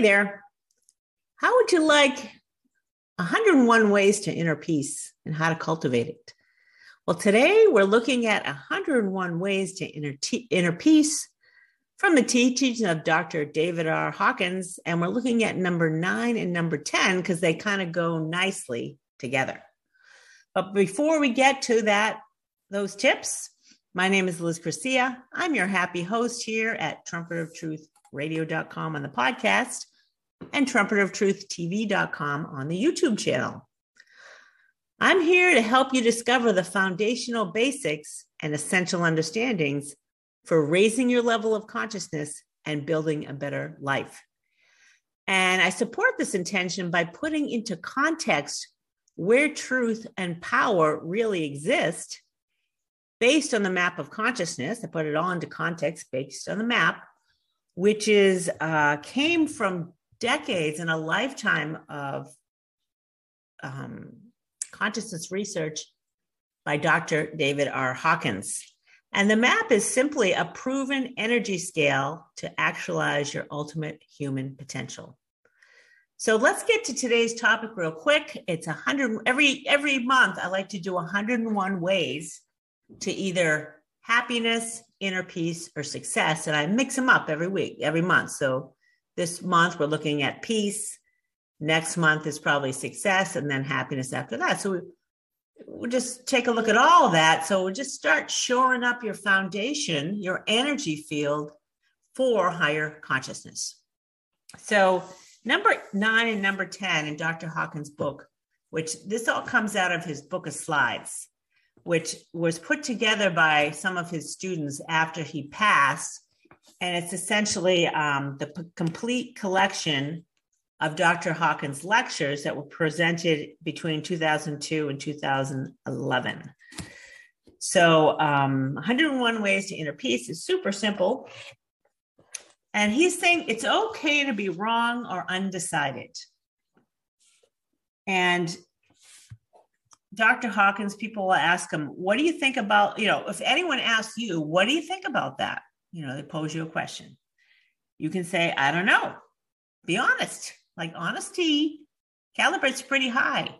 Hey there. How would you like 101 ways to inner peace and how to cultivate it? Well, today we're looking at 101 ways to inner, te- inner peace from the teachings of Dr. David R. Hawkins. And we're looking at number nine and number 10 because they kind of go nicely together. But before we get to that, those tips, my name is Liz Garcia. I'm your happy host here at Trumpet of Truth radio.com on the podcast and trumpetoftruth.tv.com on the YouTube channel. I'm here to help you discover the foundational basics and essential understandings for raising your level of consciousness and building a better life. And I support this intention by putting into context where truth and power really exist based on the map of consciousness. I put it all into context based on the map which is uh, came from decades and a lifetime of um, consciousness research by Dr. David R. Hawkins. And the map is simply a proven energy scale to actualize your ultimate human potential. So let's get to today's topic real quick. It's a hundred every every month. I like to do 101 ways to either happiness, inner peace, or success. And I mix them up every week, every month. So this month we're looking at peace. Next month is probably success and then happiness after that. So we, we'll just take a look at all that. So we'll just start shoring up your foundation, your energy field for higher consciousness. So number nine and number 10 in Dr. Hawkins' book, which this all comes out of his book of slides which was put together by some of his students after he passed. And it's essentially um, the p- complete collection of Dr. Hawkins' lectures that were presented between 2002 and 2011. So, um, 101 Ways to Inner Peace is super simple. And he's saying it's okay to be wrong or undecided. And Dr. Hawkins, people will ask him, What do you think about, you know, if anyone asks you, What do you think about that? You know, they pose you a question. You can say, I don't know. Be honest. Like honesty calibrates pretty high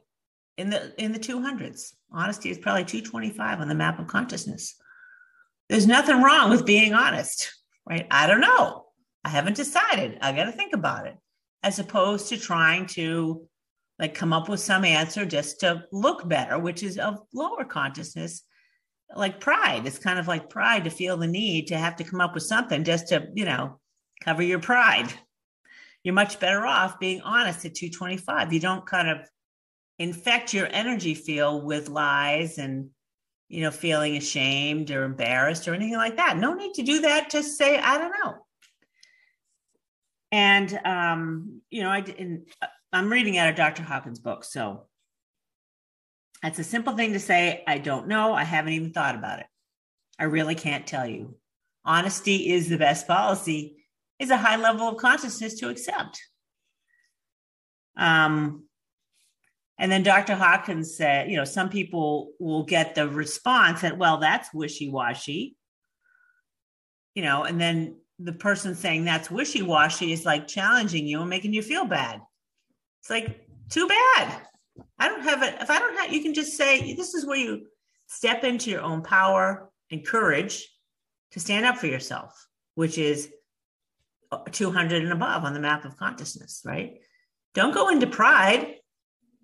in the in the 200s. Honesty is probably 225 on the map of consciousness. There's nothing wrong with being honest, right? I don't know. I haven't decided. I got to think about it. As opposed to trying to like come up with some answer just to look better, which is of lower consciousness, like pride. It's kind of like pride to feel the need to have to come up with something just to, you know, cover your pride. You're much better off being honest at 225. You don't kind of infect your energy field with lies and, you know, feeling ashamed or embarrassed or anything like that. No need to do that. Just say, I don't know. And, um, you know, I, in, I'm reading out of Dr. Hawkins' book. So that's a simple thing to say. I don't know. I haven't even thought about it. I really can't tell you. Honesty is the best policy, is a high level of consciousness to accept. Um, and then Dr. Hawkins said, you know, some people will get the response that, well, that's wishy washy. You know, and then the person saying that's wishy washy is like challenging you and making you feel bad. It's like, too bad. I don't have it. If I don't have, you can just say, this is where you step into your own power and courage to stand up for yourself, which is 200 and above on the map of consciousness, right? Don't go into pride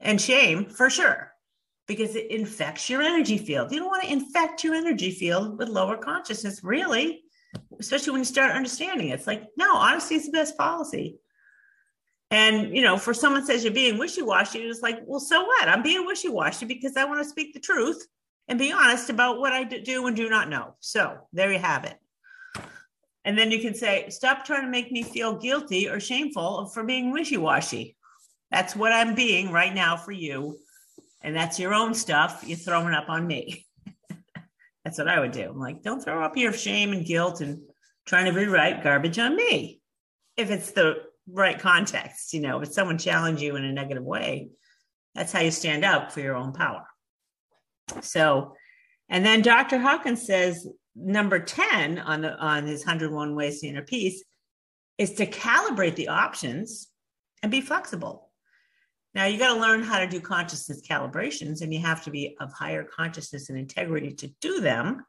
and shame for sure, because it infects your energy field. You don't want to infect your energy field with lower consciousness, really, especially when you start understanding it. It's like, no, honesty is the best policy. And, you know, for someone says you're being wishy washy, it's like, well, so what? I'm being wishy washy because I want to speak the truth and be honest about what I do and do not know. So there you have it. And then you can say, stop trying to make me feel guilty or shameful for being wishy washy. That's what I'm being right now for you. And that's your own stuff. You're throwing up on me. that's what I would do. I'm like, don't throw up your shame and guilt and trying to rewrite garbage on me. If it's the right context. You know, if someone challenge you in a negative way, that's how you stand up for your own power. So, and then Dr. Hawkins says number 10 on the on his 101 ways to inner peace is to calibrate the options and be flexible. Now, you got to learn how to do consciousness calibrations, and you have to be of higher consciousness and integrity to do them.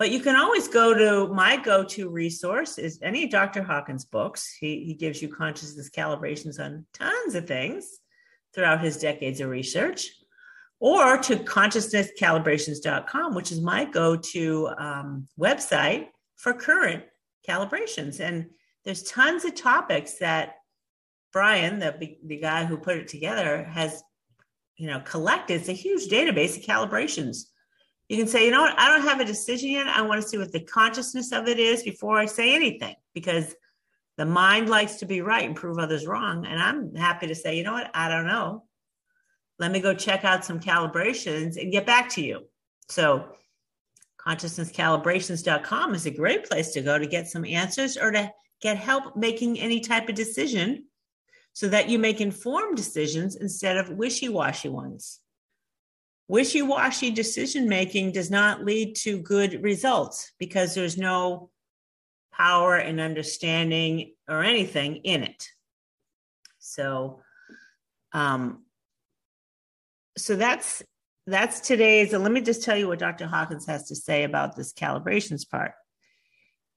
But you can always go to my go to resource is any Dr. Hawkins books. He, he gives you consciousness calibrations on tons of things throughout his decades of research, or to consciousnesscalibrations.com, which is my go to um, website for current calibrations. And there's tons of topics that Brian, the, the guy who put it together, has you know collected. It's a huge database of calibrations you can say, you know what, I don't have a decision yet. I want to see what the consciousness of it is before I say anything because the mind likes to be right and prove others wrong. And I'm happy to say, you know what, I don't know. Let me go check out some calibrations and get back to you. So, consciousnesscalibrations.com is a great place to go to get some answers or to get help making any type of decision so that you make informed decisions instead of wishy washy ones. Wishy washy decision making does not lead to good results because there's no power and understanding or anything in it. So, um, so that's that's today's. And let me just tell you what Dr. Hawkins has to say about this calibrations part.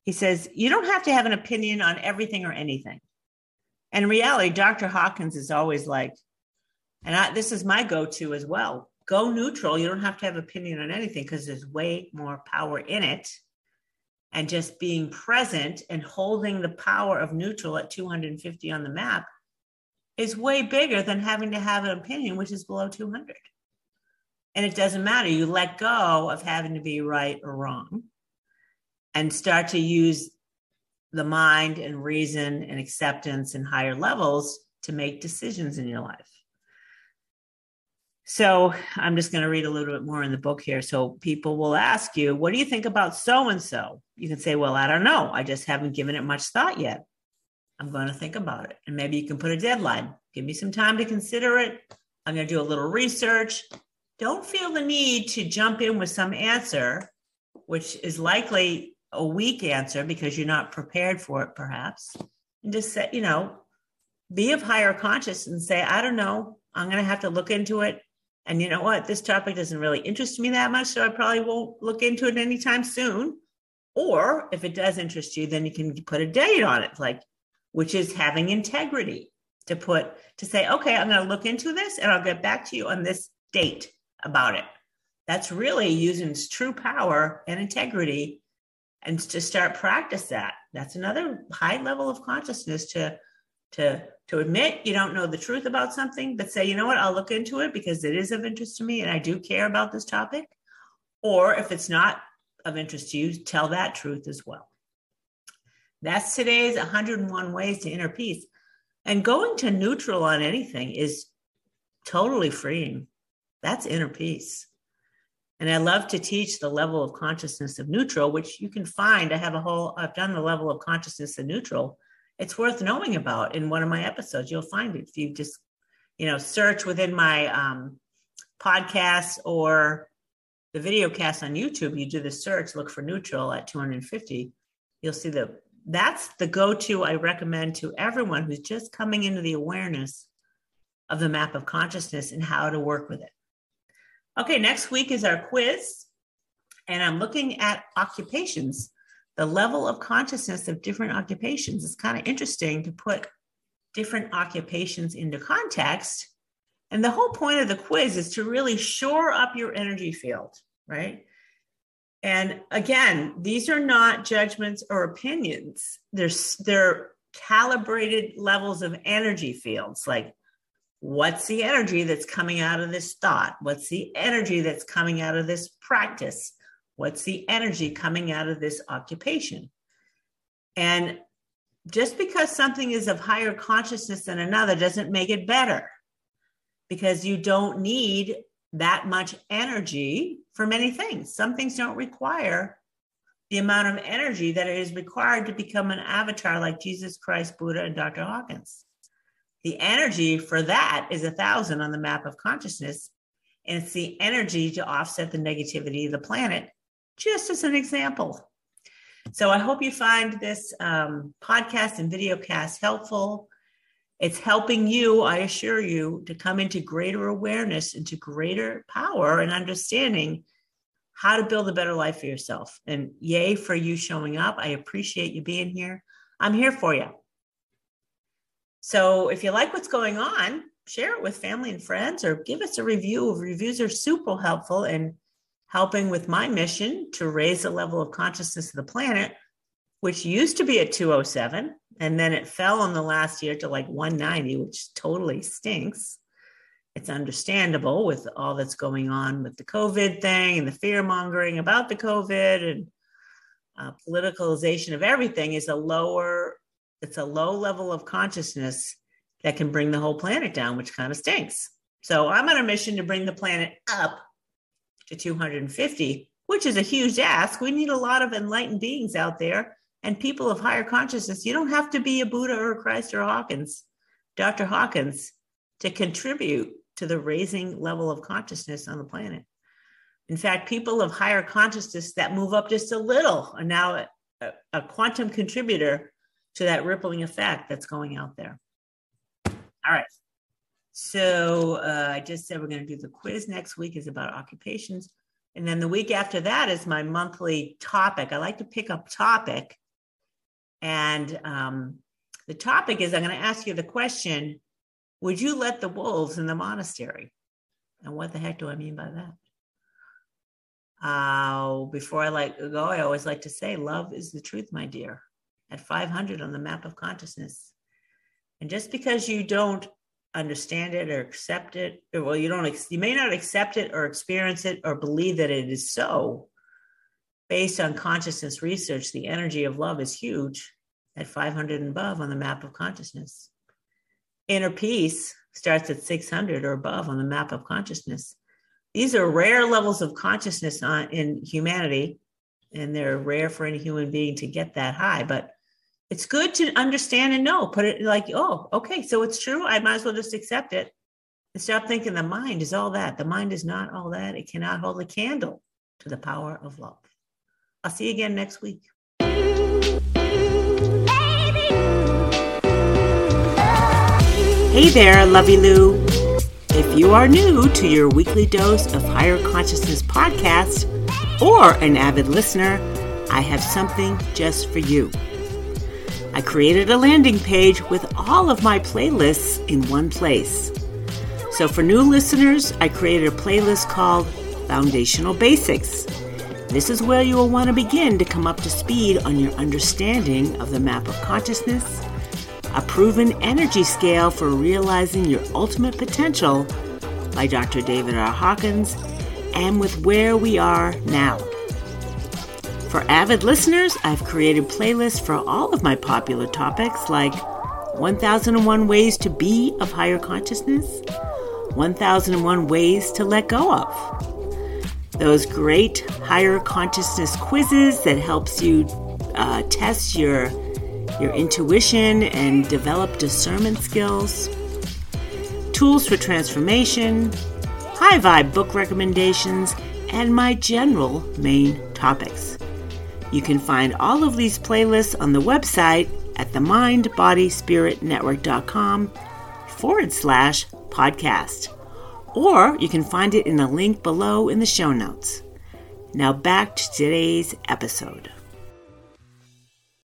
He says you don't have to have an opinion on everything or anything. And in reality, Dr. Hawkins is always like, and I, this is my go-to as well go neutral. You don't have to have opinion on anything because there's way more power in it. And just being present and holding the power of neutral at 250 on the map is way bigger than having to have an opinion, which is below 200. And it doesn't matter. You let go of having to be right or wrong and start to use the mind and reason and acceptance and higher levels to make decisions in your life. So I'm just going to read a little bit more in the book here. So people will ask you, what do you think about so and so? You can say, well, I don't know. I just haven't given it much thought yet. I'm going to think about it. And maybe you can put a deadline. Give me some time to consider it. I'm going to do a little research. Don't feel the need to jump in with some answer, which is likely a weak answer because you're not prepared for it, perhaps. And just say, you know, be of higher conscious and say, I don't know. I'm going to have to look into it. And you know what? This topic doesn't really interest me that much, so I probably won't look into it anytime soon. Or if it does interest you, then you can put a date on it, like which is having integrity to put to say, okay, I'm going to look into this and I'll get back to you on this date about it. That's really using true power and integrity and to start practice that. That's another high level of consciousness to to to admit you don't know the truth about something, but say, you know what, I'll look into it because it is of interest to me and I do care about this topic. Or if it's not of interest to you, tell that truth as well. That's today's 101 ways to inner peace. And going to neutral on anything is totally freeing. That's inner peace. And I love to teach the level of consciousness of neutral, which you can find. I have a whole, I've done the level of consciousness of neutral it's worth knowing about in one of my episodes. You'll find it if you just, you know, search within my um, podcast or the video cast on YouTube. You do the search, look for neutral at 250. You'll see that that's the go-to I recommend to everyone who's just coming into the awareness of the map of consciousness and how to work with it. Okay, next week is our quiz, and I'm looking at occupations the level of consciousness of different occupations. It's kind of interesting to put different occupations into context. And the whole point of the quiz is to really shore up your energy field, right? And again, these are not judgments or opinions. They're, they're calibrated levels of energy fields. Like, what's the energy that's coming out of this thought? What's the energy that's coming out of this practice? What's the energy coming out of this occupation? And just because something is of higher consciousness than another doesn't make it better because you don't need that much energy for many things. Some things don't require the amount of energy that is required to become an avatar like Jesus Christ, Buddha, and Dr. Hawkins. The energy for that is a thousand on the map of consciousness. And it's the energy to offset the negativity of the planet just as an example. So I hope you find this um, podcast and video cast helpful. It's helping you, I assure you, to come into greater awareness, into greater power and understanding how to build a better life for yourself. And yay for you showing up. I appreciate you being here. I'm here for you. So if you like what's going on, share it with family and friends or give us a review. Reviews are super helpful in helping with my mission to raise the level of consciousness of the planet, which used to be at 207. And then it fell in the last year to like 190, which totally stinks. It's understandable with all that's going on with the COVID thing and the fear mongering about the COVID and uh, politicalization of everything is a lower it's a low level of consciousness that can bring the whole planet down, which kind of stinks. So I'm on a mission to bring the planet up to 250, which is a huge ask. We need a lot of enlightened beings out there and people of higher consciousness. You don't have to be a Buddha or a Christ or Hawkins, Dr. Hawkins, to contribute to the raising level of consciousness on the planet. In fact, people of higher consciousness that move up just a little are now a, a quantum contributor to that rippling effect that's going out there. All right. So uh, I just said we're going to do the quiz next week is about occupations. And then the week after that is my monthly topic. I like to pick up topic. And um, the topic is I'm going to ask you the question Would you let the wolves in the monastery? And what the heck do I mean by that? Uh, before I let go, I always like to say, love is the truth, my dear at 500 on the map of consciousness. And just because you don't understand it or accept it, well, you don't, you may not accept it or experience it or believe that it is so. Based on consciousness research, the energy of love is huge at 500 and above on the map of consciousness. Inner peace starts at 600 or above on the map of consciousness. These are rare levels of consciousness on, in humanity, and they're rare for any human being to get that high. But it's good to understand and know. Put it like, oh, okay, so it's true. I might as well just accept it and stop thinking the mind is all that. The mind is not all that. It cannot hold a candle to the power of love. I'll see you again next week. Hey there, Lovey Lou. If you are new to your weekly dose of higher consciousness podcast or an avid listener, I have something just for you. I created a landing page with all of my playlists in one place. So for new listeners, I created a playlist called Foundational Basics. This is where you will want to begin to come up to speed on your understanding of the map of consciousness, a proven energy scale for realizing your ultimate potential by Dr. David R. Hawkins, and with where we are now. For avid listeners, I've created playlists for all of my popular topics like 1001 Ways to Be of Higher Consciousness, 1001 Ways to Let Go of. Those great higher consciousness quizzes that helps you uh, test your your intuition and develop discernment skills. Tools for transformation, high vibe book recommendations, and my general main topics. You can find all of these playlists on the website at themindbodyspiritnetwork.com forward slash podcast. Or you can find it in a link below in the show notes. Now back to today's episode.